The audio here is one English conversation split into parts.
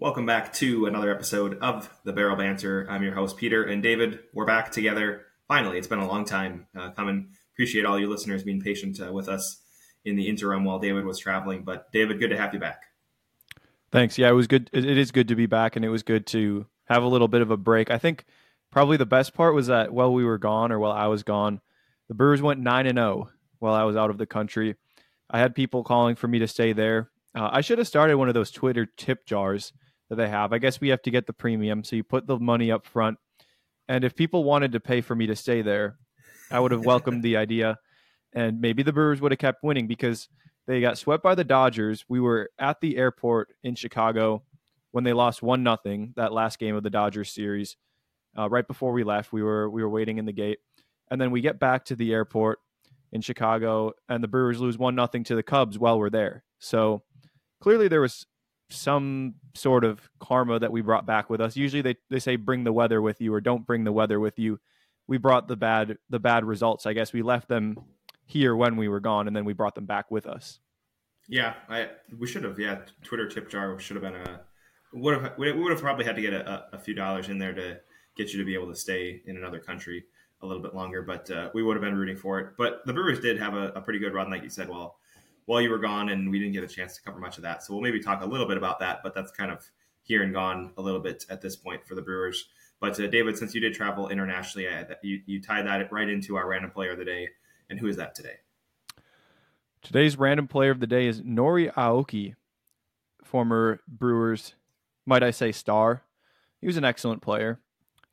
Welcome back to another episode of the Barrel Banter. I'm your host, Peter and David. We're back together. Finally, it's been a long time uh, coming. Appreciate all you listeners being patient uh, with us in the interim while David was traveling. But, David, good to have you back. Thanks. Yeah, it was good. It is good to be back, and it was good to have a little bit of a break. I think probably the best part was that while we were gone or while I was gone, the Brewers went 9 and 0 while I was out of the country. I had people calling for me to stay there. Uh, I should have started one of those Twitter tip jars that they have. I guess we have to get the premium. So you put the money up front. And if people wanted to pay for me to stay there, I would have welcomed the idea. And maybe the Brewers would have kept winning because they got swept by the Dodgers. We were at the airport in Chicago when they lost one nothing that last game of the Dodgers series. Uh, right before we left, we were we were waiting in the gate, and then we get back to the airport in Chicago, and the Brewers lose one nothing to the Cubs while we're there. So clearly there was some sort of karma that we brought back with us. Usually they, they say bring the weather with you or don't bring the weather with you. We brought the bad the bad results. I guess we left them here when we were gone and then we brought them back with us. Yeah, I we should have yeah, Twitter tip jar should have been a would have we would have probably had to get a, a, few dollars in there to get you to be able to stay in another country a little bit longer, but uh, we would have been rooting for it. But the Brewers did have a, a pretty good run, like you said. Well, while you were gone, and we didn't get a chance to cover much of that. So we'll maybe talk a little bit about that, but that's kind of here and gone a little bit at this point for the Brewers. But uh, David, since you did travel internationally, I, you, you tied that right into our random player of the day. And who is that today? Today's random player of the day is Nori Aoki, former Brewers, might I say, star. He was an excellent player.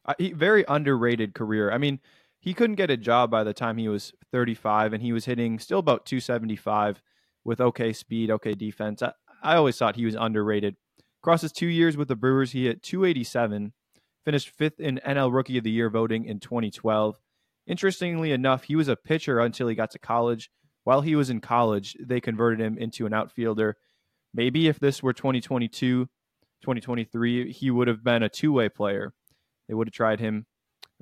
Uh, he, very underrated career. I mean, he couldn't get a job by the time he was 35, and he was hitting still about 275 with okay speed, okay defense. I, I always thought he was underrated. Across his two years with the Brewers, he hit 287, finished fifth in NL Rookie of the Year voting in 2012. Interestingly enough, he was a pitcher until he got to college. While he was in college, they converted him into an outfielder. Maybe if this were 2022, 2023, he would have been a two way player. They would have tried him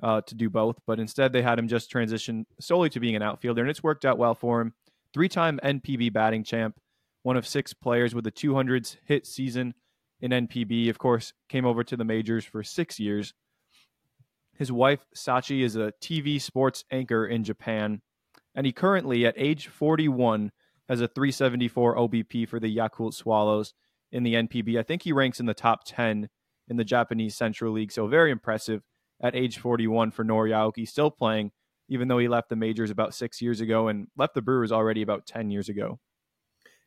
uh, to do both, but instead they had him just transition solely to being an outfielder, and it's worked out well for him three time NPB batting champ, one of six players with a 200s hit season in NPB. Of course, came over to the majors for six years. His wife, Sachi, is a TV sports anchor in Japan, and he currently, at age 41, has a 374 OBP for the Yakult Swallows in the NPB. I think he ranks in the top 10 in the Japanese Central League, so very impressive at age 41 for Nori Aoki, still playing even though he left the majors about six years ago and left the Brewers already about 10 years ago.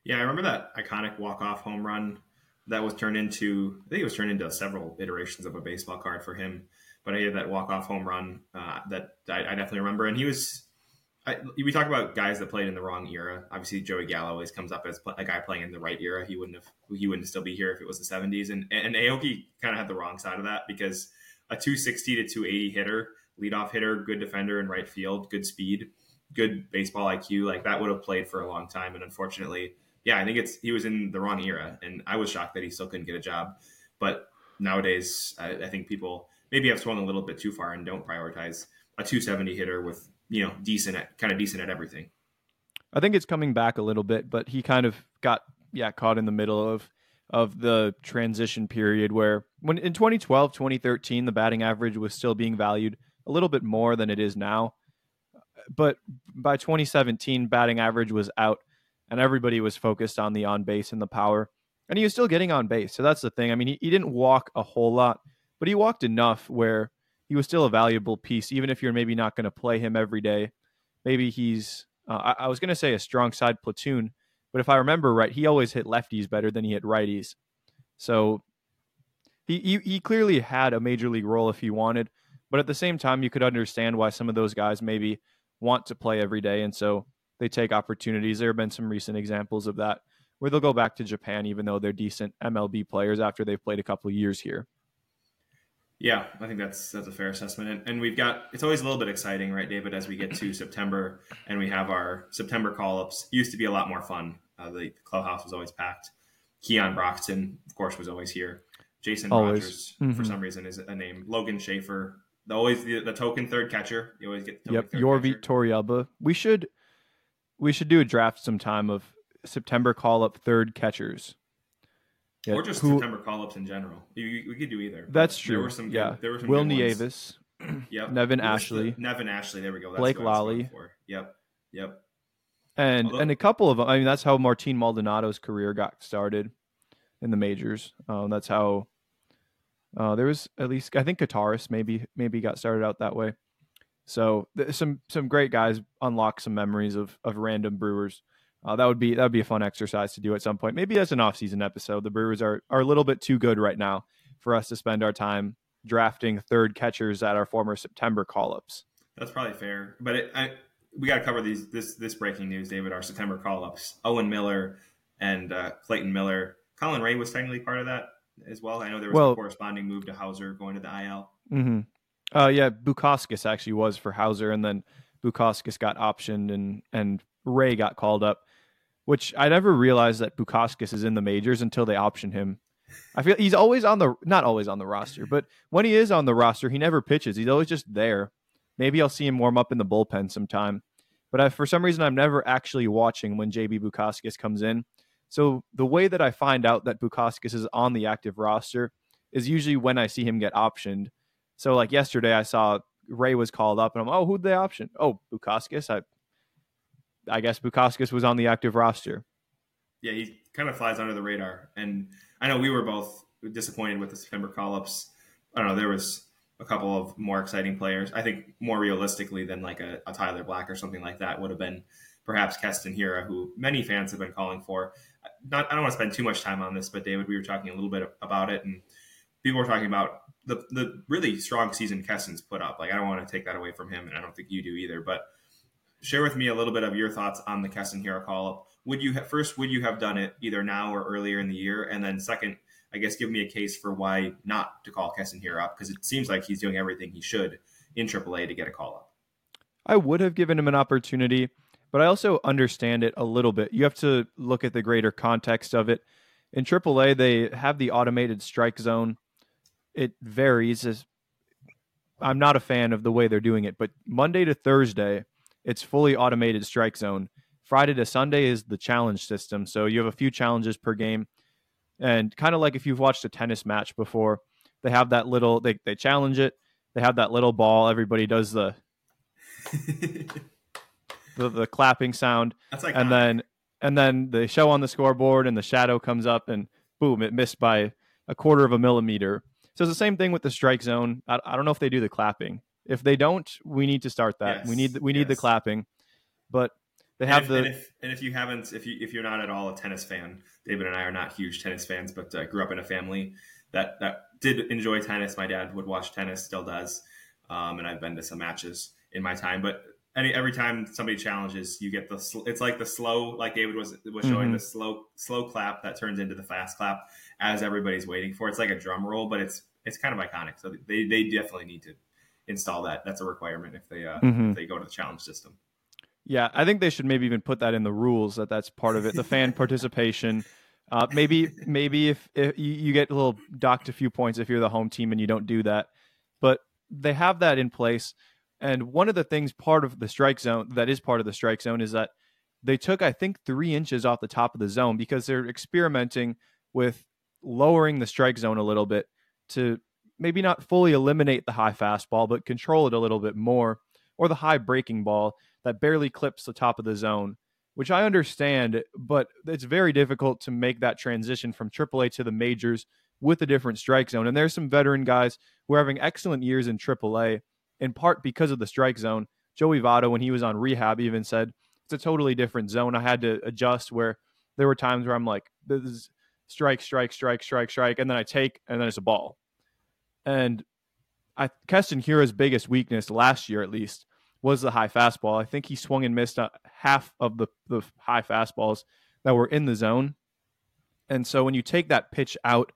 Yeah, I remember that iconic walk-off home run that was turned into, I think it was turned into several iterations of a baseball card for him. But I had that walk-off home run uh, that I, I, definitely remember. And he was, I, we talk about guys that played in the wrong era. Obviously, Joey Gallo always comes up as a guy playing in the right era. He wouldn't have, he wouldn't still be here if it was the 70s. And, and Aoki kind of had the wrong side of that because a 260 to 280 hitter leadoff hitter, good defender in right field, good speed, good baseball IQ. Like that would have played for a long time. And unfortunately, yeah, I think it's he was in the wrong era, and I was shocked that he still couldn't get a job. But nowadays, I, I think people maybe have swung a little bit too far and don't prioritize a 270 hitter with you know decent at kind of decent at everything. I think it's coming back a little bit, but he kind of got yeah caught in the middle of of the transition period where when in 2012 2013 the batting average was still being valued a little bit more than it is now. But by 2017, batting average was out, and everybody was focused on the on base and the power. And he was still getting on base. So that's the thing. I mean, he, he didn't walk a whole lot, but he walked enough where he was still a valuable piece, even if you're maybe not going to play him every day. Maybe he's, uh, I, I was going to say a strong side platoon, but if I remember right, he always hit lefties better than he hit righties. So he, he, he clearly had a major league role if he wanted. But at the same time, you could understand why some of those guys maybe want to play every day. And so they take opportunities. There have been some recent examples of that where they'll go back to Japan, even though they're decent MLB players after they've played a couple years here. Yeah, I think that's that's a fair assessment, and, and, we've got it's always a little bit exciting, right, David, as we get to September and we have our September call ups. Used to be a lot more fun. Uh, the, the, clubhouse was always packed. Keon Broxton, of course, was always here. Jason always. Rogers, mm-hmm. for some reason, is a name. Logan Schafer, the, always the, the token third catcher. You always get the yep. Yorvit Torrealba. We should we should do a draft sometime of September call up third catchers. Yeah, or just who, September call ups in general. We, we could do either. That's true. There were some. Good, yeah. There were some. Will Nieves. yep. Nevin Ashley. The, Nevin Ashley. There we go. That's Blake Lalli. Yep. Yep. And Although, and a couple of them. I mean, that's how Martin Maldonado's career got started in the majors. Um, that's how. Uh, there was at least I think Kataris maybe maybe got started out that way. So th- some some great guys unlock some memories of of random Brewers. Uh, that would be that would be a fun exercise to do at some point. Maybe as an off-season episode. The Brewers are are a little bit too good right now for us to spend our time drafting third catchers at our former September call-ups. That's probably fair, but it, I, we got to cover these this this breaking news, David. Our September call-ups: Owen Miller and uh, Clayton Miller. Colin Rea was technically part of that as well. I know there was well, a corresponding move to Houser going to the IL. Mm-hmm. Uh, yeah, Bukauskas actually was for Houser, and then Bukauskas got optioned, and and Rea got called up which I never realized that Bukauskas is in the majors until they option him. I feel he's always on the not always on the roster, but when he is on the roster, he never pitches. He's always just there. Maybe I'll see him warm up in the bullpen sometime. But I, for some reason, I'm never actually watching when JB Bukauskas comes in. So the way that I find out that Bukauskas is on the active roster is usually when I see him get optioned. So like yesterday, I saw Rea was called up, and I'm oh, who'd they option? Oh, Bukauskas. I I guess Bukauskas was on the active roster. Yeah, he kind of flies under the radar. And I know we were both disappointed with the September call ups. I don't know, there was a couple of more exciting players. I think more realistically than like a, a Tyler Black or something like that would have been perhaps Keston Hiura, who many fans have been calling for. Not, I don't want to spend too much time on this, but David, we were talking a little bit about it, and people were talking about the the really strong season Keston's put up. Like I don't want to take that away from him, and I don't think you do either. But share with me a little bit of your thoughts on the Keston Hiura call up. Would you have, first would you have done it either now or earlier in the year, and then second, I guess give me a case for why not to call Keston Hiura up because it seems like he's doing everything he should in AAA to get a call up. I would have given him an opportunity, but I also understand it a little bit. You have to look at the greater context of it. In AAA, they have the automated strike zone. It varies. I'm not a fan of the way they're doing it, but Monday to Thursday, it's fully automated strike zone. Friday to Sunday is the challenge system. So you have a few challenges per game. And kind of like if you've watched a tennis match before, they have that little they, they challenge it. They have that little ball. Everybody does the the, the clapping sound. Like and then and then they show on the scoreboard and the shadow comes up and boom, it missed by a quarter of a millimeter. So it's the same thing with the strike zone. I, I don't know if they do the clapping. If they don't, we need to start that. Yes. We need we need yes. the clapping. But they have and if, the. And if, and if, you haven't, if you if you're not at all a tennis fan, David and I are not huge tennis fans, but uh, grew up in a family that that did enjoy tennis. My dad would watch tennis, still does, um, and I've been to some matches in my time. But any every time somebody challenges, you get the it's like the slow, like David was was showing mm-hmm. the slow slow clap that turns into the fast clap as everybody's waiting for. It's like a drum roll, but it's it's kind of iconic. So they they definitely need to install that. That's a requirement if they uh, mm-hmm. if they go to the challenge system. Yeah, I think they should maybe even put that in the rules that that's part of it. The fan participation. Uh, maybe maybe if, if you get a little docked a few points if you're the home team and you don't do that, but they have that in place. And one of the things part of the strike zone that is part of the strike zone is that they took I think three inches off the top of the zone because they're experimenting with lowering the strike zone a little bit to maybe not fully eliminate the high fastball, but control it a little bit more, or the high breaking ball that barely clips the top of the zone, which I understand, but it's very difficult to make that transition from AAA to the majors with a different strike zone. And there's some veteran guys who are having excellent years in AAA, in part because of the strike zone. Joey Votto, when he was on rehab, even said it's a totally different zone. I had to adjust where there were times where I'm like, this is strike, strike, strike, strike, strike, and then I take, and then it's a ball. And I Keston Hiura's biggest weakness last year, at least, was the high fastball. I think he swung and missed uh, half of the, the high fastballs that were in the zone. And so when you take that pitch out,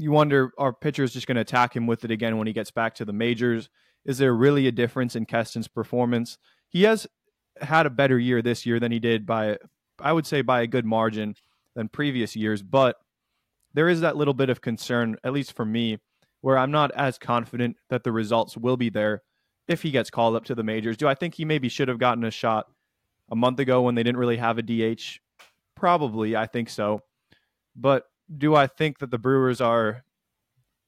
you wonder are pitchers just going to attack him with it again when he gets back to the majors? Is there really a difference in Keston's performance? He has had a better year this year than he did by, I would say, by a good margin than previous years, but there is that little bit of concern, at least for me, where I'm not as confident that the results will be there if he gets called up to the majors. Do I think he maybe should have gotten a shot a month ago when they didn't really have a DH? Probably, I think so. But do I think that the Brewers are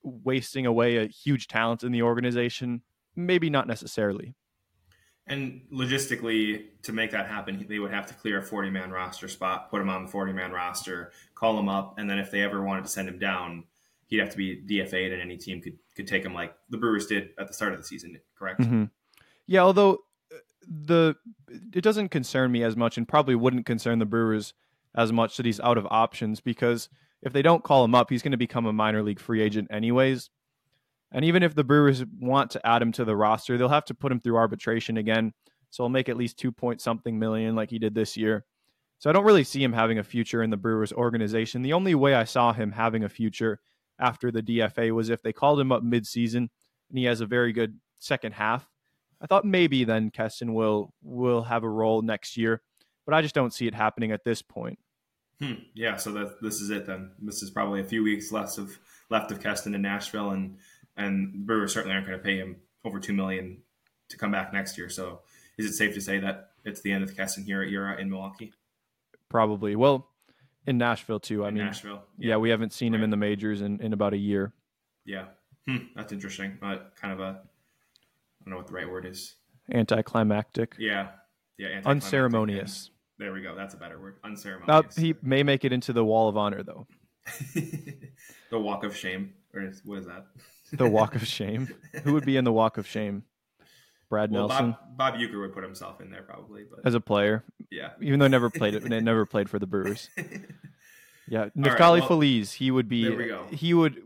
wasting away a huge talent in the organization? Maybe not necessarily. And logistically, to make that happen, they would have to clear a 40 man roster spot, put him on the 40 man roster, call him up, and then if they ever wanted to send him down, he'd have to be DFA'd, and any team could could take him like the Brewers did at the start of the season. Correct? Mm-hmm. Yeah, although uh, the it doesn't concern me as much, and probably wouldn't concern the Brewers as much that he's out of options because if they don't call him up, he's going to become a minor league free agent anyways. And even if the Brewers want to add him to the roster, they'll have to put him through arbitration again. So he'll make at least two point something million like he did this year. So I don't really see him having a future in the Brewers organization. The only way I saw him having a future after the DFA was if they called him up midseason and he has a very good second half. I thought maybe then Keston will will have a role next year, but I just don't see it happening at this point. Hmm. Yeah, so that this is it then. This is probably a few weeks left of left of Keston in Nashville, and and the Brewers certainly aren't going to pay him over two million to come back next year. So, is it safe to say that it's the end of Keston Hiura era in Milwaukee? Probably. Well, in Nashville too. I in mean, Nashville. Yeah. yeah. we haven't seen right. him in the majors in, in about a year. Yeah, hmm. that's interesting. But kind of a, I don't know what the right word is. Anticlimactic. Yeah, yeah. Unceremonious. There we go. That's a better word. Unceremonious. Uh, he may make it into the Wall of Honor though. the Walk of Shame, or what is that? the Walk of Shame. Who would be in the Walk of Shame? Brad well, Nelson. Bob, Bob Uecker would put himself in there probably, but as a player, yeah. Even though I never played it, never played for the Brewers. Yeah, Neftali right, well, Feliz. He would be. There we go. He would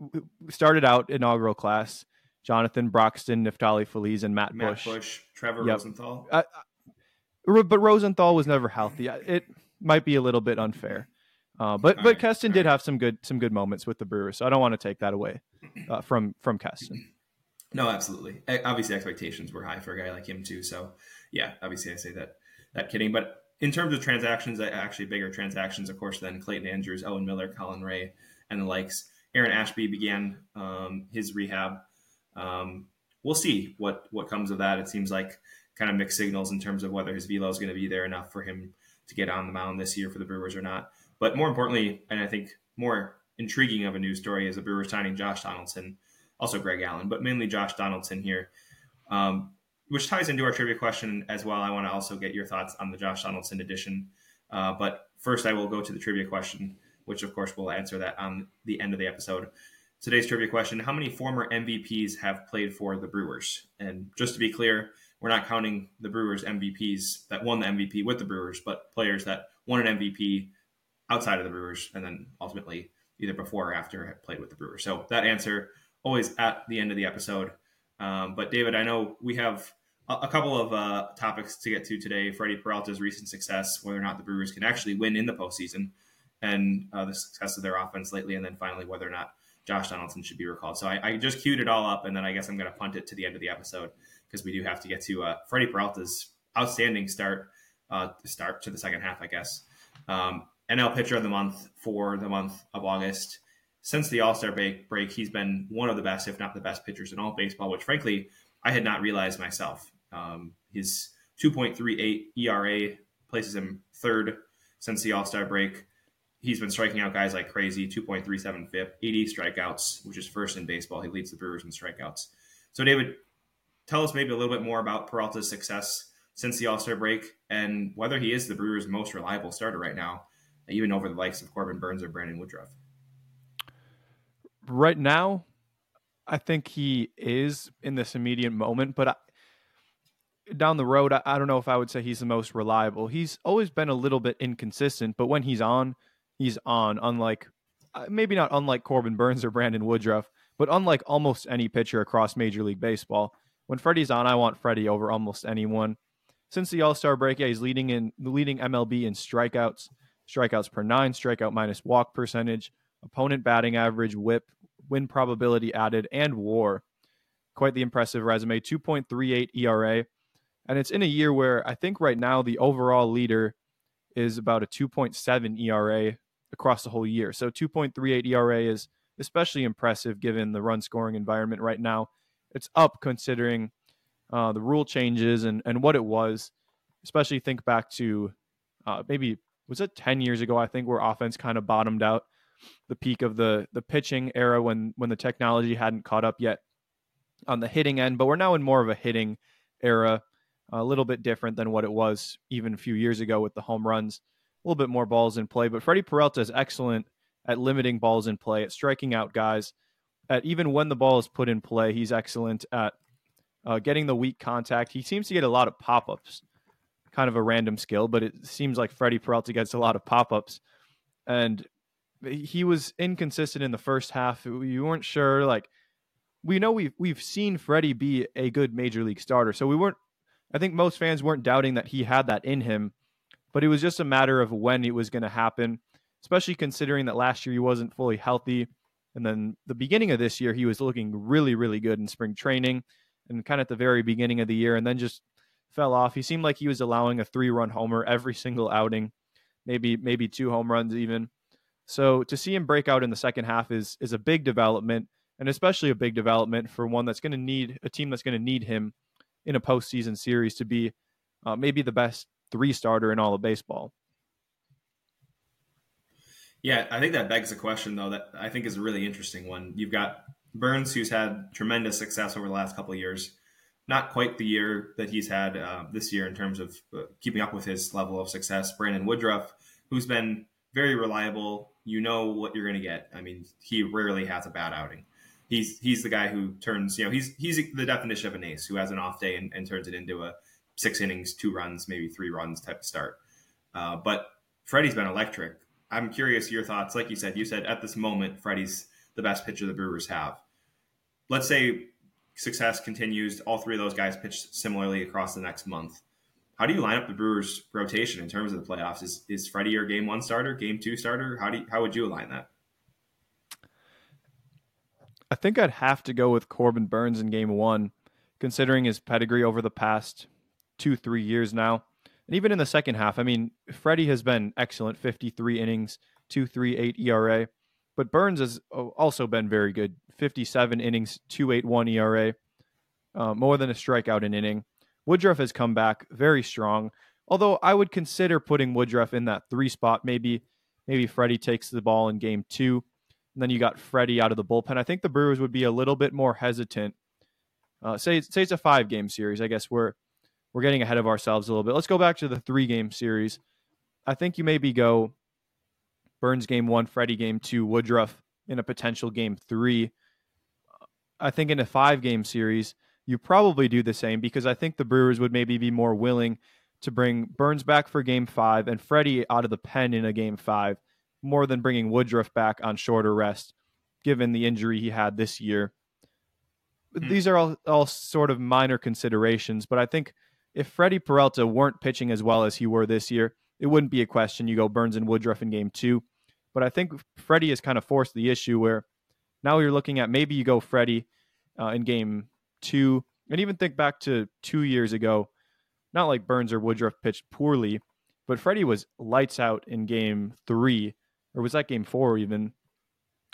started out inaugural class. Jonathan Broxton, Neftali Feliz, and Matt, Matt Bush. Bush, Trevor yep. Rosenthal. Uh, but Rosenthal was never healthy. It might be a little bit unfair. Uh, but all but right, Keston did right. have some good some good moments with the Brewers, so I don't want to take that away uh, from from Keston. No, absolutely. Obviously, expectations were high for a guy like him too. So, yeah, obviously, I say that that kidding. But in terms of transactions, actually bigger transactions, of course, than Clayton Andrews, Owen Miller, Colin Rea, and the likes. Aaron Ashby began um, his rehab. Um, we'll see what what comes of that. It seems like kind of mixed signals in terms of whether his velo is going to be there enough for him to get on the mound this year for the Brewers or not. But more importantly, and I think more intriguing of a news story is the Brewers signing Josh Donaldson, also Greg Allen, but mainly Josh Donaldson here, um, which ties into our trivia question as well. I want to also get your thoughts on the Josh Donaldson edition. Uh, but first, I will go to the trivia question, which of course we'll answer that on the end of the episode. Today's trivia question How many former MVPs have played for the Brewers? And just to be clear, we're not counting the Brewers MVPs that won the MVP with the Brewers, but players that won an MVP outside of the Brewers and then ultimately either before or after have played with the Brewers. So that answer always at the end of the episode. Um, but David, I know we have a, a couple of uh, topics to get to today. Freddie Peralta's recent success, whether or not the Brewers can actually win in the postseason, and uh, the success of their offense lately, and then finally whether or not Josh Donaldson should be recalled. So I, I just queued it all up, and then I guess I'm going to punt it to the end of the episode because we do have to get to uh, Freddie Peralta's outstanding start uh, start to the second half, I guess. Um, NL pitcher of the month for the month of August. Since the All Star break, he's been one of the best, if not the best, pitchers in all baseball. Which, frankly, I had not realized myself. Um, his 2.38 ERA places him third since the All Star break. He's been striking out guys like crazy. 2.37 FIP, 80 strikeouts, which is first in baseball. He leads the Brewers in strikeouts. So, David, tell us maybe a little bit more about Peralta's success since the All Star break and whether he is the Brewers' most reliable starter right now, even over the likes of Corbin Burnes or Brandon Woodruff. Right now, I think he is in this immediate moment, but I, down the road, I, I don't know if I would say he's the most reliable. He's always been a little bit inconsistent, but when he's on, he's on. Unlike uh, maybe not unlike Corbin Burnes or Brandon Woodruff, but unlike almost any pitcher across Major League Baseball when Freddie's on, I want Freddie over almost anyone. Since the All Star break, yeah, he's leading in leading MLB in strikeouts, strikeouts per nine, strikeout minus walk percentage, opponent batting average, WHIP, win probability added, and WAR. Quite the impressive resume. 2.38 ERA, and it's in a year where I think right now the overall leader is about a 2.7 ERA across the whole year. So 2.38 ERA is especially impressive given the run scoring environment right now it's up considering uh, the rule changes and, and what it was. Especially think back to uh, maybe was it ten years ago? I think where offense kind of bottomed out the peak of the the pitching era when when the technology hadn't caught up yet on the hitting end, but we're now in more of a hitting era, a little bit different than what it was even a few years ago with the home runs, a little bit more balls in play. But Freddie Peralta is excellent at limiting balls in play, at striking out guys, at even when the ball is put in play, he's excellent at uh, getting the weak contact. He seems to get a lot of pop ups, kind of a random skill, but it seems like Freddie Peralta gets a lot of pop ups. And he was inconsistent in the first half. You weren't sure, like, we know we've we've seen Freddie be a good major league starter, so we weren't. I think most fans weren't doubting that he had that in him, but it was just a matter of when it was going to happen. Especially considering that last year he wasn't fully healthy, and then the beginning of this year he was looking really really good in spring training, and kind of at the very beginning of the year, and then just fell off. He seemed like he was allowing a three run homer every single outing, maybe maybe two home runs even. So to see him break out in the second half is is a big development and especially a big development for one that's going to need a team that's going to need him in a postseason series to be uh, maybe the best three starter in all of baseball. Yeah, I think that begs a question though that I think is a really interesting one. You've got Burnes, who's had tremendous success over the last couple of years. Not quite the year that he's had uh, this year in terms of uh, keeping up with his level of success. Brandon Woodruff, who's been very reliable. You know what you're going to get. I mean, he rarely has a bad outing he's he's the guy who turns you know he's he's the definition of an ace who has an off day and, and turns it into a six innings, two runs, maybe three runs type of start. Uh, but Freddie's been electric. I'm curious your thoughts. Like you said, you said at this moment Freddie's the best pitcher the Brewers have. Let's say success continues. All three of those guys pitch similarly across the next month. How do you line up the Brewers' rotation in terms of the playoffs? Is is Freddie your game one starter, game two starter? How do you, how would you align that? I think I'd have to go with Corbin Burnes in game one, considering his pedigree over the past two, three years now. And even in the second half, I mean, Freddie has been excellent 53 innings, 2.38 ERA. But Burnes has also been very good 57 innings, 2.81 ERA, uh, more than a strikeout an inning. Woodruff has come back very strong. Although I would consider putting Woodruff in that three spot. Maybe maybe Freddie takes the ball in game two and then you got Freddie out of the bullpen. I think the Brewers would be a little bit more hesitant. Uh, say say it's a five game series. I guess we're we're getting ahead of ourselves a little bit. Let's go back to the three game series. I think you maybe go Burnes game one, Freddie game two, Woodruff in a potential game three. I think in a five game series, you probably do the same because I think the Brewers would maybe be more willing to bring Burnes back for game five and Freddie out of the pen in a game five more than bringing Woodruff back on shorter rest, given the injury he had this year. Hmm. These are all, all sort of minor considerations, but I think if Freddie Peralta weren't pitching as well as he were this year, it wouldn't be a question. You go Burnes and Woodruff in game two. But I think Freddie has kind of forced the issue where now you're looking at maybe you go Freddie uh, in game two, and even think back to two years ago. Not like Burnes or Woodruff pitched poorly, but Freddie was lights out in game three or was that game four even?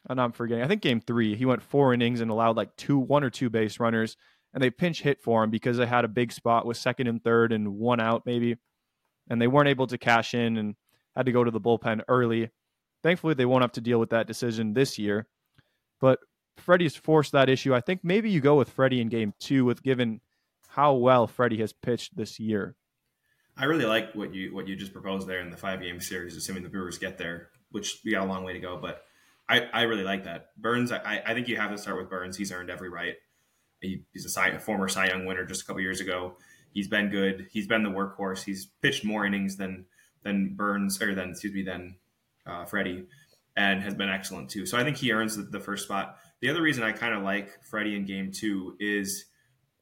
I'm not forgetting. I think game three, he went four innings and allowed like two, one or two base runners, and they pinch hit for him because they had a big spot with second and third and one out maybe, and they weren't able to cash in and had to go to the bullpen early. Thankfully, they won't have to deal with that decision this year, but Freddie's forced that issue. I think maybe you go with Freddie in game two, with given how well Freddie has pitched this year. I really like what you what you just proposed there in the five game series, assuming the Brewers get there which we got a long way to go. But I, I really like that. Burnes, I, I think you have to start with Burnes. He's earned every right. He, he's a, Cy, a former Cy Young winner just a couple years ago. He's been good. He's been the workhorse. He's pitched more innings than than Burnes or than excuse me than uh, Freddie, and has been excellent too. So I think he earns the, the first spot. The other reason I kind of like Freddie in Game Two is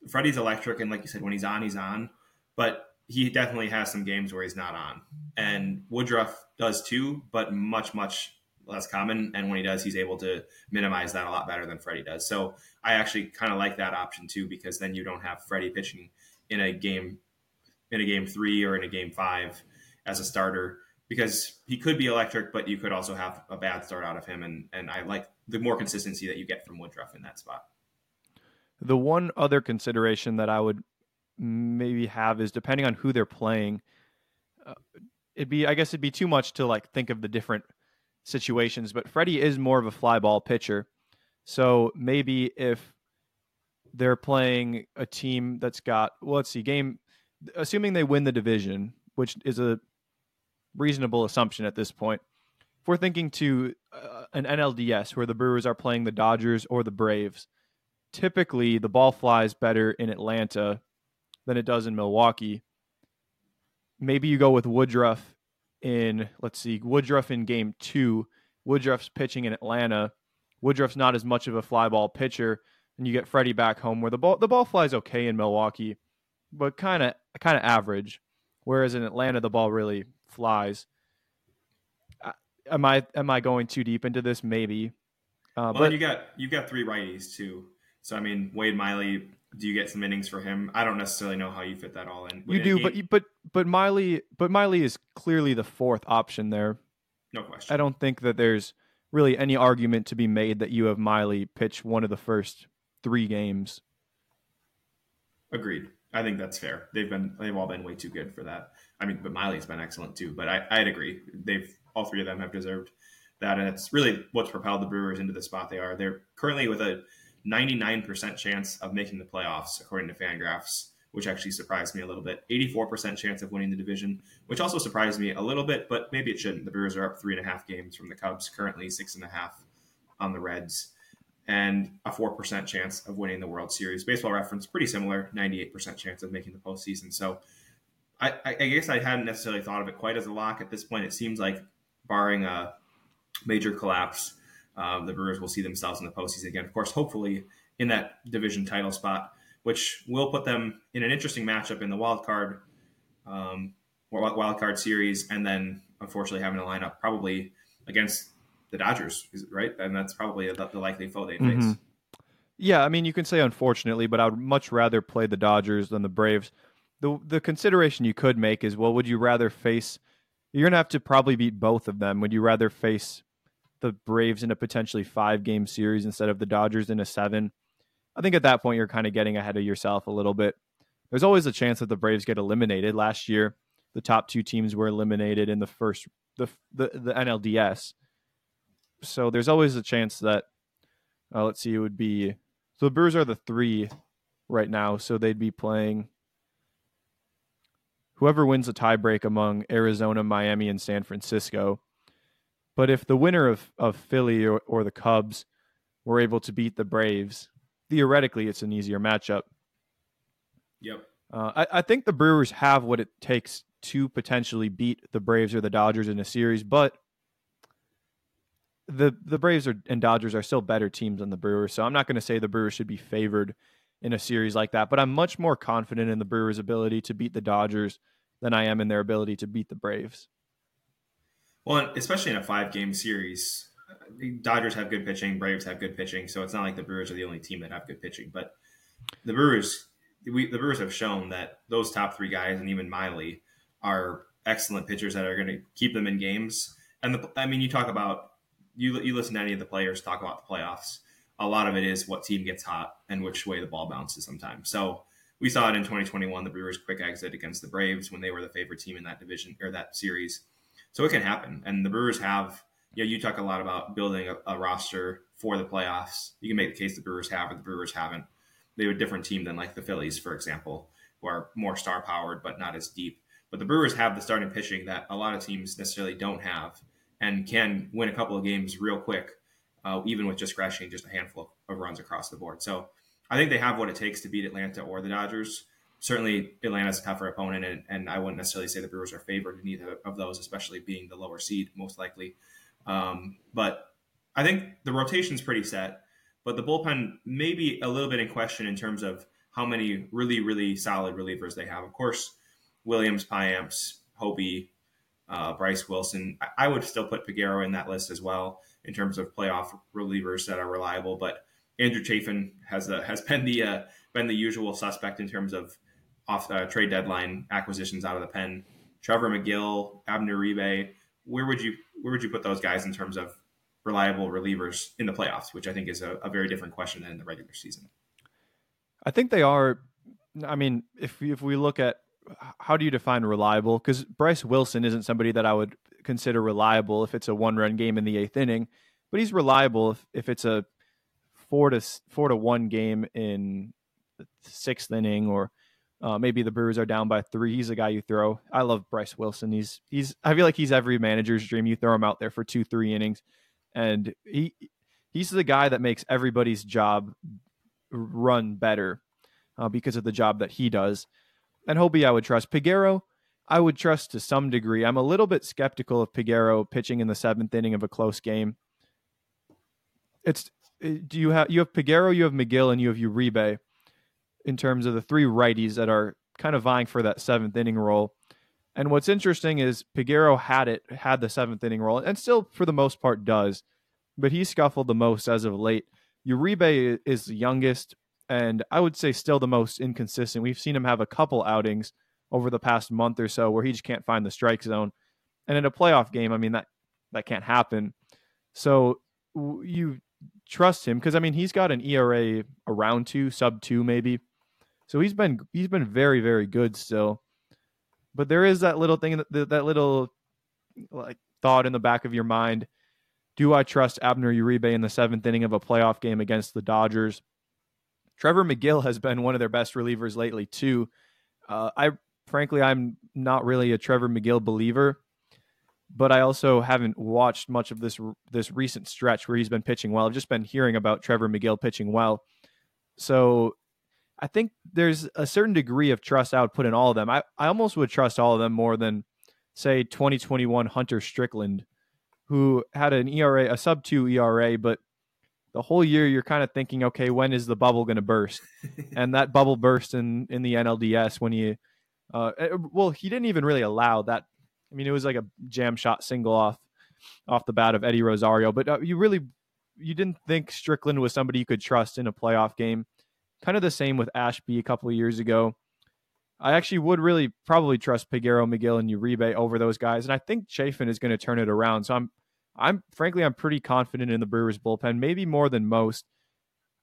Freddie's electric, and like you said, when he's on, he's on. But he definitely has some games where he's not on, and Woodruff does too, but much much less common. And when he does, he's able to minimize that a lot better than Freddie does. So I actually kind of like that option too, because then you don't have Freddie pitching in a game in a game three or in a game five as a starter because he could be electric, but you could also have a bad start out of him. And and I like the more consistency that you get from Woodruff in that spot. The one other consideration that I would maybe have is depending on who they're playing. Uh, it'd be, I guess, it'd be too much to like think of the different situations, but Freddie is more of a fly ball pitcher. So maybe if they're playing a team that's got well, let's see, game assuming they win the division, which is a reasonable assumption at this point. If we're thinking to uh, an NLDS where the Brewers are playing the Dodgers or the Braves, typically the ball flies better in Atlanta than it does in Milwaukee. Maybe you go with Woodruff in, let's see, Woodruff in game two. Woodruff's pitching in Atlanta. Woodruff's not as much of a fly ball pitcher, and you get Freddie back home where the ball the ball flies okay in Milwaukee, but kind of kind of average. Whereas in Atlanta, the ball really flies. Am I am I going too deep into this? Maybe. Uh, well, but you got you got three righties too. So I mean, Wade Miley. Do you get some innings for him? I don't necessarily know how you fit that all in. You do, but but but Miley, but Miley is clearly the fourth option there. No question. I don't think that there's really any argument to be made that you have Miley pitch one of the first three games. Agreed. I think that's fair. They've been they've all been way too good for that. I mean, but Miley's been excellent too. But I, I'd agree. They've all three of them have deserved that, and it's really what's propelled the Brewers into the spot they are. They're currently with a 99% chance of making the playoffs, according to Fangraphs, which actually surprised me a little bit. 84% chance of winning the division, which also surprised me a little bit, but maybe it shouldn't. The Brewers are up three and a half games from the Cubs, currently six and a half on the Reds and a 4% chance of winning the World Series. Baseball reference, pretty similar, 98% chance of making the postseason. So I, I, guess I hadn't necessarily thought of it quite as a lock. At this point, it seems like, barring a major collapse, uh, the Brewers will see themselves in the postseason again. Of course, hopefully in that division title spot, which will put them in an interesting matchup in the wild card, um, wild card series, and then unfortunately having to line up probably against the Dodgers, right? And that's probably the, the likely foe they face. Mm-hmm. Yeah, I mean, you can say unfortunately, but I would much rather play the Dodgers than the Braves. The the consideration you could make is, well, would you rather face? You're gonna have to probably beat both of them. Would you rather face the Braves in a potentially five game series instead of the Dodgers in a seven? I think at that point you're kind of getting ahead of yourself a little bit. There's always a chance that the Braves get eliminated. Last year, the top two teams were eliminated in the first the the, the NLDS so there's always a chance that uh, let's see, it would be so the Brewers are the three right now, so they'd be playing whoever wins the tiebreak among Arizona, Miami, and San Francisco. But if the winner of, of Philly or, or the Cubs were able to beat the Braves, theoretically it's an easier matchup. Yep. Uh, I, I think the Brewers have what it takes to potentially beat the Braves or the Dodgers in a series, but the the Braves are, and Dodgers are still better teams than the Brewers, so I'm not going to say the Brewers should be favored in a series like that. But I'm much more confident in the Brewers' ability to beat the Dodgers than I am in their ability to beat the Braves. Well, especially in a five game series, Dodgers have good pitching, Braves have good pitching, so it's not like the Brewers are the only team that have good pitching. But the Brewers, we, the Brewers have shown that those top three guys and even Miley are excellent pitchers that are going to keep them in games. And the, I mean, you talk about you you listen to any of the players talk about the playoffs. A lot of it is what team gets hot and which way the ball bounces sometimes. So we saw it in 2021, the Brewers' quick exit against the Braves when they were the favorite team in that division or that series. So it can happen, and the Brewers have. You know, you talk a lot about building a, a roster for the playoffs. You can make the case the Brewers have, or the Brewers haven't. They are a different team than like the Phillies, for example, who are more star powered but not as deep. But the Brewers have the starting pitching that a lot of teams necessarily don't have and can win a couple of games real quick, uh, even with just crashing just a handful of runs across the board. So I think they have what it takes to beat Atlanta or the Dodgers. Certainly, Atlanta's a tougher opponent, and, and I wouldn't necessarily say the Brewers are favored in either of those, especially being the lower seed, most likely. Um, but I think the rotation's pretty set, but the bullpen may be a little bit in question in terms of how many really, really solid relievers they have. Of course, Williams, Payamps, Hoby, uh, Bryce Wilson. I, I, would still put Peguero in that list as well in terms of playoff relievers that are reliable. But Andrew Chafin has a, has been the uh, been the usual suspect in terms of off the trade deadline acquisitions out of the pen. Trevor Megill, Abner Uribe. Where would you where would you put those guys in terms of reliable relievers in the playoffs? Which I think is a, a very different question than in the regular season. I think they are. I mean, if if we look at how do you define reliable? Because Bryce Wilson isn't somebody that I would consider reliable if it's a one run game in the eighth inning, but he's reliable if, if it's a four to four to one game in the sixth inning or uh, maybe the Brewers are down by three. He's a guy you throw. I love Bryce Wilson. He's he's. I feel like he's every manager's dream. You throw him out there for two, three innings, and he he's the guy that makes everybody's job run better uh, because of the job that he does. And Hoby, I would trust. Peguero, I would trust to some degree. I'm a little bit skeptical of Peguero pitching in the seventh inning of a close game. It's do you have you have Peguero, you have Megill, and you have Uribe in terms of the three righties that are kind of vying for that seventh inning role. And what's interesting is Peguero had it, had the seventh inning role, and still for the most part does, but he scuffled the most as of late. Uribe is the youngest, and I would say still the most inconsistent. We've seen him have a couple outings over the past month or so where he just can't find the strike zone, and in a playoff game, I mean that that can't happen. So you trust him because I mean he's got an ERA around two, sub two maybe. So he's been he's been very very good still, but there is that little thing that that little like thought in the back of your mind: Do I trust Abner Uribe in the seventh inning of a playoff game against the Dodgers? Trevor Megill has been one of their best relievers lately too. Uh, I frankly I'm not really a Trevor Megill believer, but I also haven't watched much of this this recent stretch where he's been pitching well. I've just been hearing about Trevor Megill pitching well. So I think there's a certain degree of trust I would put in all of them. I, I almost would trust all of them more than, say, 2021 Hunter Strickland, who had an ERA, a sub two ERA, but the whole year you're kind of thinking, okay, when is the bubble going to burst? and that bubble burst in, in the NLDS when he, uh, eh, well, he didn't even really allow that. I mean, it was like a jam shot single off off the bat of Eddie Rosario, but uh, you really you didn't think Strickland was somebody you could trust in a playoff game. Kind of the same with Ashby a couple of years ago. I actually would really probably trust Peguero, Megill, and Uribe over those guys, and I think Chafin is going to turn it around. So I'm, I'm frankly, I'm pretty confident in the Brewers bullpen, maybe more than most.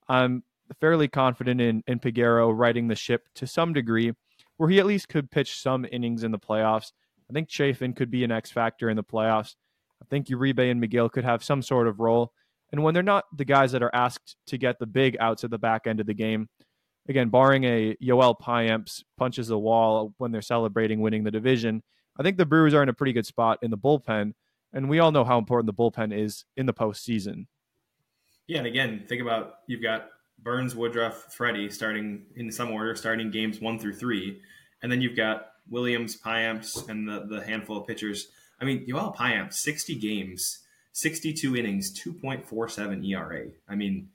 I'm fairly confident in in Peguero riding the ship to some degree, where he at least could pitch some innings in the playoffs. I think Chafin could be an X factor in the playoffs. I think Uribe and Megill could have some sort of role. And when they're not the guys that are asked to get the big outs at the back end of the game, again, barring a Yoel Payamps punches the wall when they're celebrating winning the division, I think the Brewers are in a pretty good spot in the bullpen. And we all know how important the bullpen is in the postseason. Yeah, and again, think about you've got Burnes, Woodruff, Freddie starting in some order, starting games one through three, and then you've got Williams, Payamps, and the the handful of pitchers. I mean, Yoel Payamps, sixty games 62 innings, 2.47 ERA. I mean,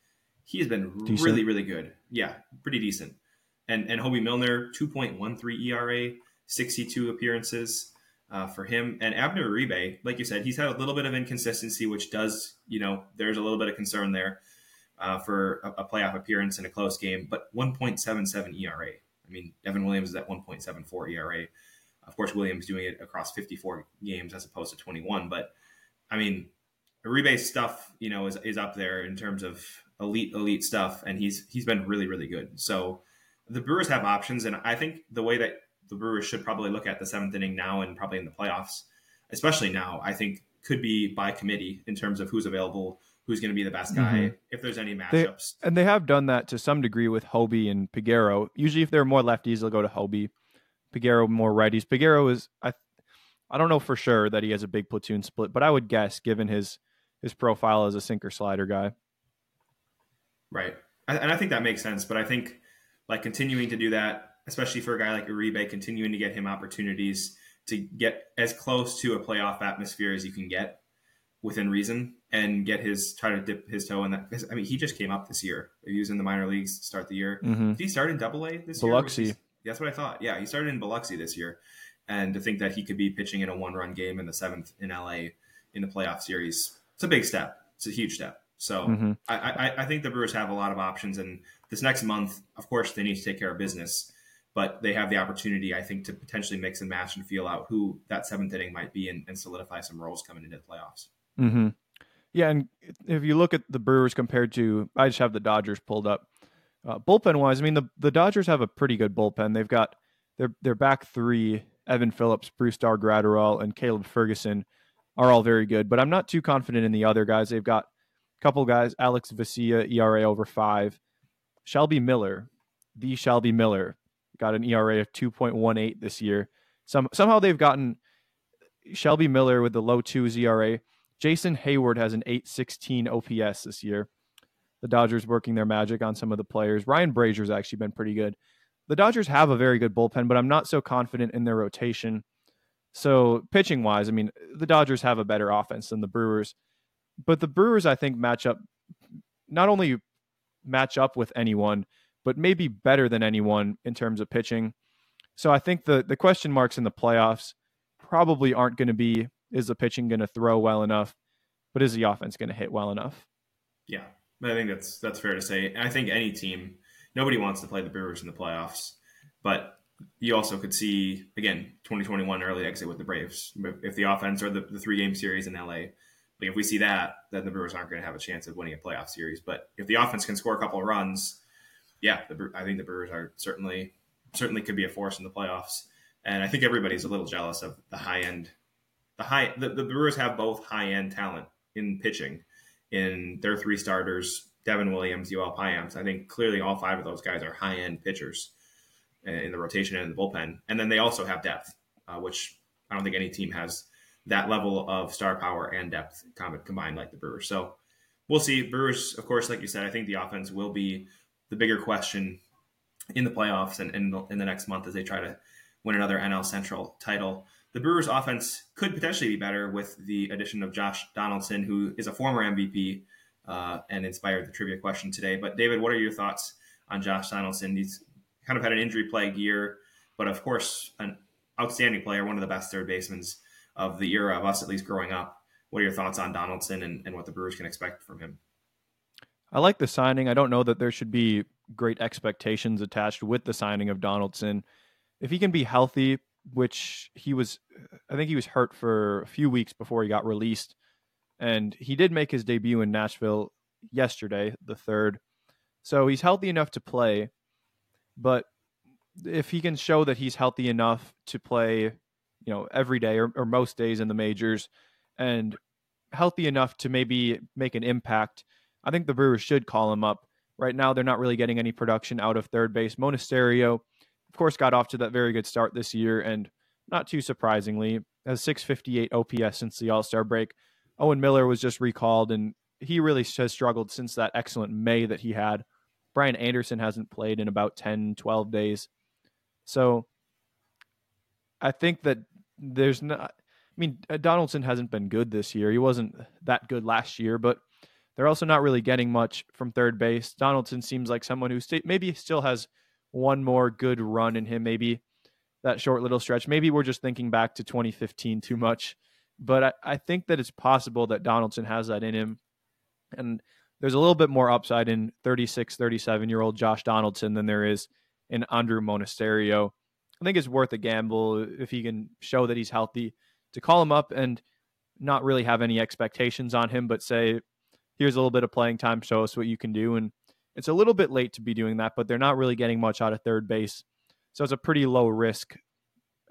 he has been decent. really, really good. Yeah, pretty decent. And and Hoby Milner, 2.13 ERA, 62 appearances uh, for him. And Abner Uribe, like you said, he's had a little bit of inconsistency, which does, you know, there's a little bit of concern there uh, for a, a, playoff appearance in a close game. But 1.77 ERA. I mean, Devin Williams is at 1.74 ERA. Of course, Williams doing it across 54 games as opposed to 21. But I mean, Uribe's stuff, you know, is, is up there in terms of elite elite stuff, and he's he's been really really good. So the Brewers have options, and I think the way that the Brewers should probably look at the seventh inning now and probably in the playoffs, especially now, I think could be by committee in terms of who's available, who's going to be the best guy, mm-hmm. if there's any matchups. They, and they have done that to some degree with Hoby and Peguero. Usually, if there are more lefties, they'll go to Hoby. Peguero more righties. Peguero is I, I don't know for sure that he has a big platoon split, but I would guess given his his profile as a sinker slider guy. Right. And I think that makes sense. But I think like continuing to do that, especially for a guy like Uribe, continuing to get him opportunities to get as close to a playoff atmosphere as you can get within reason and get his try to dip his toe in that. I mean, he just came up this year. He was in the minor leagues to start the year. Mm-hmm. Did he start in Double A this Biloxi. year? That's what I thought. Yeah, he started in Biloxi this year, and to think that he could be pitching in a one-run game in the seventh in LA in the playoff series it's a big step. It's a huge step. So mm-hmm. I, I, I, think the Brewers have a lot of options, and this next month, of course, they need to take care of business, but they have the opportunity, I think, to potentially mix and match and feel out who that seventh inning might be and, and solidify some roles coming into the playoffs. Mm-hmm. Yeah, and if you look at the Brewers compared to, I just have the Dodgers pulled up. Uh, bullpen wise, I mean the the Dodgers have a pretty good bullpen. They've got their their back three, Evan Phillips, Brusdar Graterol, and Caleb Ferguson, are all very good. But I'm not too confident in the other guys. They've got a couple guys, Alex Vesia, ERA over five. Shelby Miller, the Shelby Miller, got an ERA of 2.18 this year. Some somehow they've gotten Shelby Miller with the low twos ERA. Jason Heyward has an 816 OPS this year. The Dodgers working their magic on some of the players. Ryan Brasier's actually been pretty good. The Dodgers have a very good bullpen, but I'm not so confident in their rotation. So pitching wise, I mean, the Dodgers have a better offense than the Brewers, but the Brewers I think match up not only match up with anyone, but maybe better than anyone in terms of pitching. So I think the the question marks in the playoffs probably aren't going to be is the pitching going to throw well enough, but is the offense going to hit well enough? Yeah, I think that's that's fair to say. I think any team, nobody wants to play the Brewers in the playoffs, but you also could see again 2021 early exit with the Braves. If the offense or the, the three game series in LA, like if we see that, then the Brewers aren't going to have a chance of winning a playoff series. But if the offense can score a couple of runs, yeah, the, I think the Brewers are certainly certainly could be a force in the playoffs. And I think everybody's a little jealous of the high end. The high the, the Brewers have both high end talent in pitching in their three starters, Devin Williams, Yoel Payamps. I think clearly all five of those guys are high end pitchers in the rotation and in the bullpen. And then they also have depth, uh, which I don't think any team has that level of star power and depth combined like the Brewers. So we'll see. Brewers, of course, like you said, I think the offense will be the bigger question in the playoffs and in, in the next month as they try to win another NL Central title. The Brewers' offense could potentially be better with the addition of Josh Donaldson, who is a former MVP uh, and inspired the trivia question today. But David, what are your thoughts on Josh Donaldson? He's kind of had an injury plagued year, but of course, an outstanding player, one of the best third basemen of the era of us, at least growing up. What are your thoughts on Donaldson and, and what the Brewers can expect from him? I like the signing. I don't know that there should be great expectations attached with the signing of Donaldson if he can be healthy, which he was, I think he was hurt for a few weeks before he got released. And he did make his debut in Nashville yesterday, the third. So he's healthy enough to play. But if he can show that he's healthy enough to play, you know, every day or, or most days in the majors and healthy enough to maybe make an impact, I think the Brewers should call him up. Right now, they're not really getting any production out of third base. Monasterio of course, got off to that very good start this year, and not too surprisingly, has 658 OPS since the All Star break. Owen Miller was just recalled, and he really has struggled since that excellent May that he had. Brian Anderson hasn't played in about 10, 12 days. So I think that there's not, I mean, uh, Donaldson hasn't been good this year. He wasn't that good last year, but they're also not really getting much from third base. Donaldson seems like someone who st- maybe still has one more good run in him, maybe that short little stretch. Maybe we're just thinking back to 2015 too much, but I, I think that it's possible that Donaldson has that in him. And there's a little bit more upside in 36, 37 year old Josh Donaldson than there is in Andrew Monasterio. I think it's worth a gamble if he can show that he's healthy to call him up and not really have any expectations on him, but say, here's a little bit of playing time, show us what you can do. And it's a little bit late to be doing that, but they're not really getting much out of third base. So it's a pretty low risk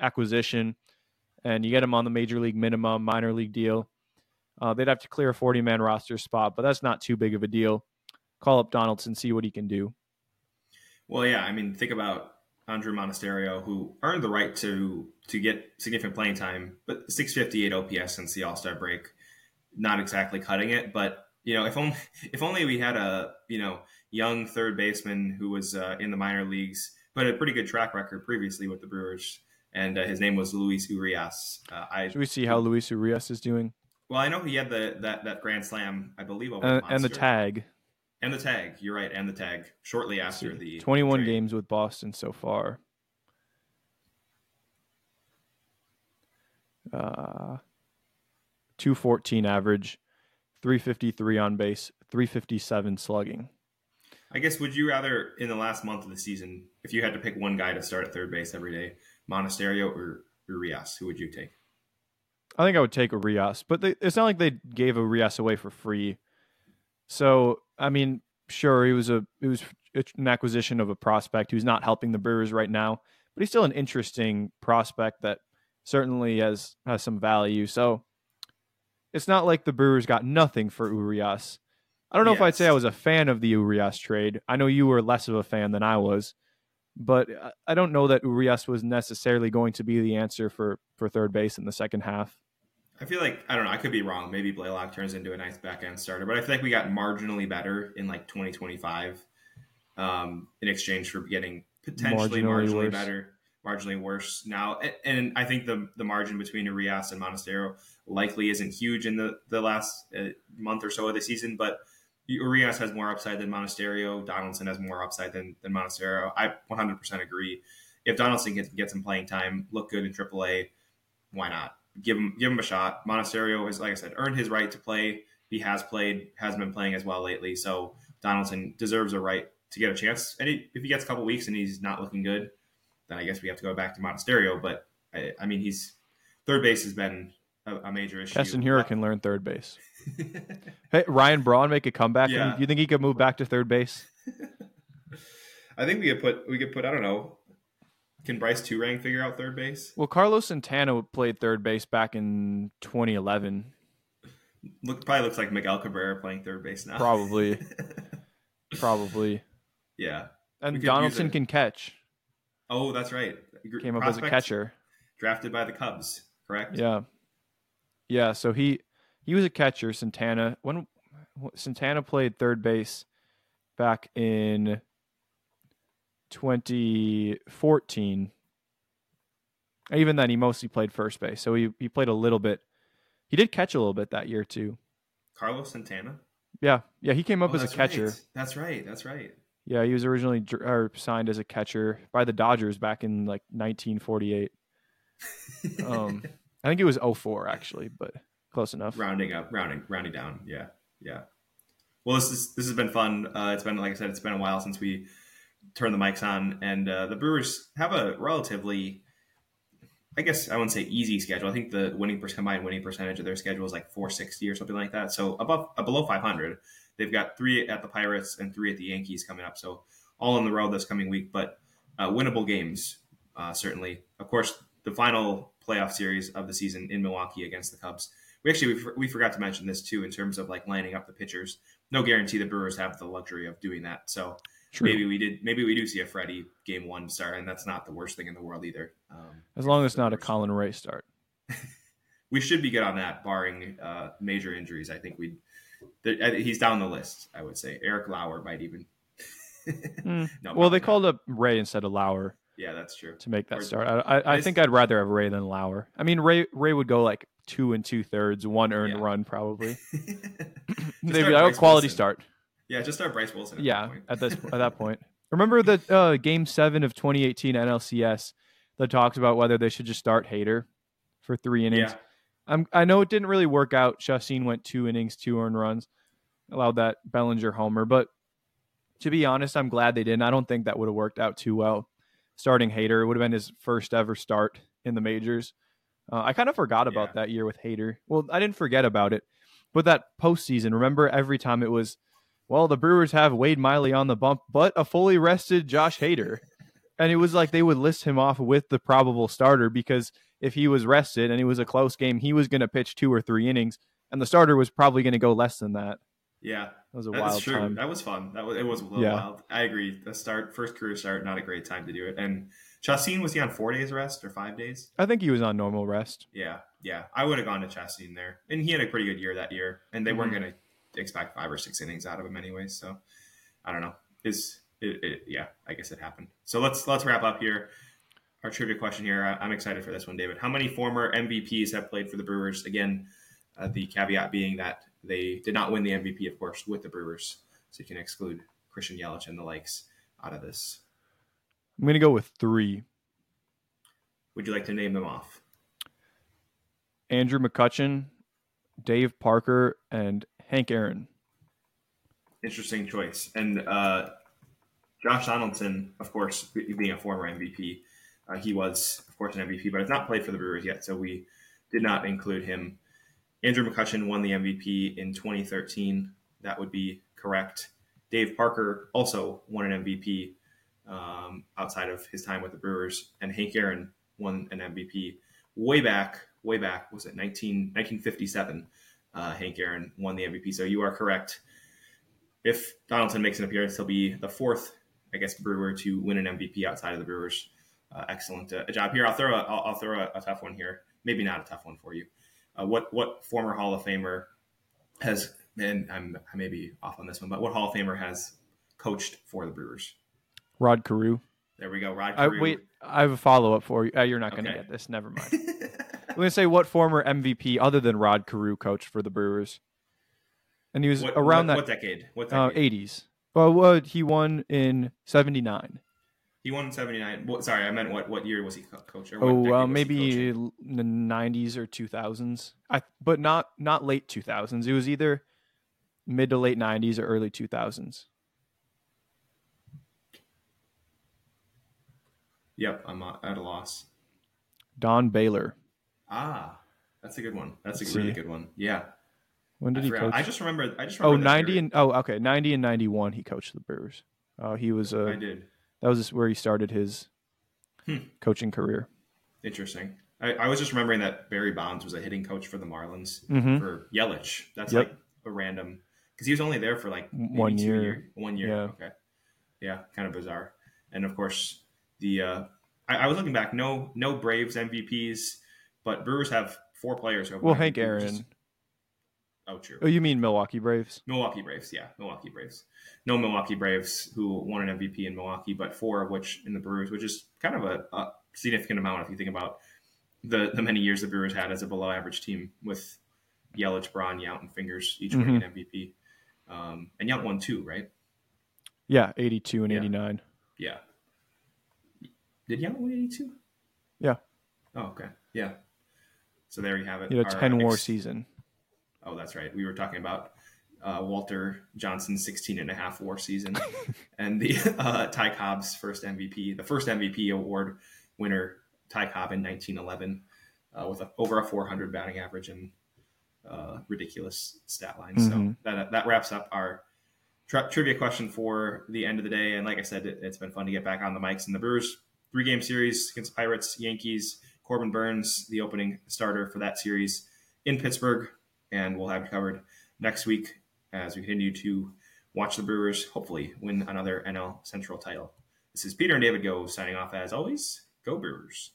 acquisition. And you get him on the major league minimum, minor league deal. Uh, they'd have to clear a 40 man roster spot, but that's not too big of a deal. Call up Donaldson, see what he can do. Well, yeah, I mean, think about Andrew Monasterio, who earned the right to to get significant playing time, but 658 OPS since the All Star break, not exactly cutting it. But you know, if only if only we had a you know young third baseman who was uh, in the minor leagues, but a pretty good track record previously with the Brewers. And uh, his name was Luis Urias. Uh, I, Should we see how Luis Urias is doing? Well, I know he had the that, that grand slam, I believe, over uh, and the tag. And the tag, you're right, and the tag shortly after the 21 trade. games with Boston so far. Uh, 214 average, 353 on base, 357 slugging. I guess would you rather in the last month of the season, if you had to pick one guy to start at third base every day, Monasterio or Urias, who would you take? I think I would take Urias, but they, it's not like they gave a Urias away for free. So I mean, sure, he was a it was an acquisition of a prospect who's not helping the Brewers right now, but he's still an interesting prospect that certainly has has some value. So it's not like the Brewers got nothing for Urias. I don't know yes. if I'd say I was a fan of the Urias trade. I know you were less of a fan than I was, but I don't know that Urias was necessarily going to be the answer for for third base in the second half. I feel like I don't know. I could be wrong. Maybe Blalock turns into a nice back end starter, but I feel like we got marginally better in like 2025 um, in exchange for getting potentially marginally, marginally better, marginally worse now. And, and, I think the the margin between Urias and Monasterio likely isn't huge in the the last uh, month or so of the season, but Urias has more upside than Monasterio. Donaldson has more upside than, than Monasterio. I 100% agree. If Donaldson gets, get some playing time, look good in AAA, why not? Give him give him a shot. Monasterio is, like I said, earned his right to play. He has played, has been playing as well lately. So Donaldson deserves a right to get a chance. And he, if he gets a couple weeks and he's not looking good, then I guess we have to go back to Monasterio. But I, I mean, he's third base has been a, a major issue. Keston Hiura can learn third base. hey, Ryan Braun make a comeback. Yeah. You think he could move back to third base? I think we could put we could put I don't know. Can Brice Turang figure out third base? Well, Carlos Santana played third base back in 2011. Look, probably looks like Miguel Cabrera playing third base now. Probably, probably. Yeah, and Donaldson can catch. Oh, that's right. Came up as a catcher. Drafted by the Cubs, correct? Yeah. Yeah, so he he was a catcher. Santana when Santana played third base back in 2014. Even then, he mostly played first base, so he he played a little bit. He did catch a little bit that year too. Carlos Santana. Yeah, yeah, he came up oh, as a catcher. Right. That's right. That's right. Yeah, he was originally or signed as a catcher by the Dodgers back in like 1948. um, I think it was 04 actually, but close enough. Rounding up, rounding, rounding down. Yeah, yeah. Well, this is this has been fun. Uh, it's been like I said, it's been a while since we turned the mics on, and uh, the Brewers have a relatively, I guess I wouldn't say easy schedule. I think the winning combined winning percentage of their schedule is like 460 or something like that. So above uh, below 500. They've got three at the Pirates and three at the Yankees coming up. So all on the road this coming week, but uh, winnable games uh, certainly. Of course, the final playoff series of the season in Milwaukee against the Cubs. We actually we, we forgot to mention this too in terms of like lining up the pitchers. No guarantee the Brewers have the luxury of doing that. So True. maybe we did maybe we do see a Freddy game one start, and that's not the worst thing in the world either. Um, as long as it's not a Colin Rea start. we should be good on that, barring uh, major injuries. I think we he's down the list. I would say Eric Lauer might even. mm. no, well, they not. called up Rea instead of Lauer. Yeah, that's true. To make that or, start, I, I, I think I'd rather have Rea than Lauer. I mean, Rea Rea would go like two and two thirds, one earned yeah. run probably. They'd be like, oh, quality Wilson. start. Yeah, just start Bryce Wilson. At yeah, at this at that point. Remember the uh, game seven of 2018 NLCS that talks about whether they should just start Hader for three innings. Yeah. I'm, I know it didn't really work out. Chacín went two innings, two earned runs, allowed that Bellinger homer. But to be honest, I'm glad they didn't. I don't think that would have worked out too well starting Hader It would have been his first ever start in the majors. Uh, I kind of forgot about yeah. that year with Hader. Well, I didn't forget about it, but that postseason, remember every time it was, well, the Brewers have Wade Miley on the bump, but a fully rested Josh Hader. and it was like they would list him off with the probable starter because if he was rested and it was a close game, he was going to pitch two or three innings, and the starter was probably going to go less than that. Yeah, that was a wild true. time. That was fun. That was it was a little yeah. wild. I agree. The start, first career start, not a great time to do it. And Chacín was he on four days rest or five days? I think he was on normal rest. Yeah, yeah. I would have gone to Chacín there, and he had a pretty good year that year. And they mm-hmm. weren't going to expect five or six innings out of him anyway. So I don't know. Is it, it, yeah, I guess it happened. So let's let's wrap up here. Our trivia question here. I'm excited for this one, David. How many former MVPs have played for the Brewers? Again, uh, the caveat being that they did not win the MVP, of course, with the Brewers. So you can exclude Christian Yelich and the likes out of this. I'm going to go with three. Would you like to name them off? Andrew McCutchen, Dave Parker, and Hank Aaron. Interesting choice. And uh, Josh Donaldson, of course, being a former MVP, uh, he was, of course, an MVP, but has not played for the Brewers yet, so we did not include him Andrew McCutchen won the MVP in 2013. That would be correct. Dave Parker also won an MVP um, outside of his time with the Brewers. And Hank Aaron won an MVP way back, way back, was it 19, 1957? Uh, Hank Aaron won the MVP. So you are correct. If Donaldson makes an appearance, he'll be the fourth, I guess, Brewer to win an MVP outside of the Brewers. Uh, excellent uh, job here. I'll throw a, I'll, I'll throw a, a, tough one here. Maybe not a tough one for you. Uh, what what former Hall of Famer has and I'm I may be off on this one, but what Hall of Famer has coached for the Brewers? Rod Carew. There we go, Rod Carew. I, wait, I have a follow up for you. Uh, you're not going to Okay. get this. Never mind. I'm going to say what former MVP other than Rod Carew coached for the Brewers, and he was what, around what, that what decade? What uh, decade? 80s. Well, what he won in '79. He won in '79. Well, sorry, I meant what what year was he co- coach? Or Oh, was maybe l- the '90s or 2000s. I, but not not late 2000s. It was either mid to late '90s or early 2000s. Yep, I'm uh, at a loss. Don Baylor. Ah, that's a good one. That's a Let's really see. good one. Yeah, When I, did he forgot. coach? I just remember. I just oh, remember. that 90 and oh, okay, 90 and 91. He coached the Brewers. Uh, he was I uh, did. that was where he started his Hmm. coaching career. Interesting. I, I was just remembering that Barry Bonds was a hitting coach for the Marlins Mhm. for Yelich. That's Yep. like a random because he was only there for like One two year. year- one year. Yeah. Okay. Yeah, kind of bizarre. And of course, the uh, I, I was looking back. No, no Braves MVPs, but Brewers have four players. Who have Well, Hank MVP, which is- Aaron. Oh, true. Oh, you mean Milwaukee Braves? Milwaukee Braves, yeah, Milwaukee Braves. No Milwaukee Braves who won an MVP in Milwaukee, but four of which in the Brewers, which is kind of a, a significant amount if you think about the the many years the Brewers had as a below average team with Yelich, Braun, Yount, and Fingers each winning Mm-hmm. an MVP. Um, and Yount won two, right? Yeah, 82 and Yeah. 89. Yeah. Did Yount win eighty two? Yeah. Oh, okay. Yeah. So there you have it. A Our 10 war ex- season. Oh, that's right. We were talking about uh, Walter Johnson's 16 and a half war season and the uh, Ty Cobb's first MVP, the first MVP award winner, Ty Cobb in 1911, uh, with a, over a 400 batting average and uh, ridiculous stat line. So Mhm. that, that wraps up our tri- trivia question for the end of the day. And like I said, it, it's been fun to get back on the mics and the Brewers three game series against Pirates, Yankees, Corbin Burnes, the opening starter for that series in Pittsburgh and we'll have it covered next week as we continue to watch the Brewers hopefully win another NL Central title. This is Peter and David Go signing off as always. Go Brewers.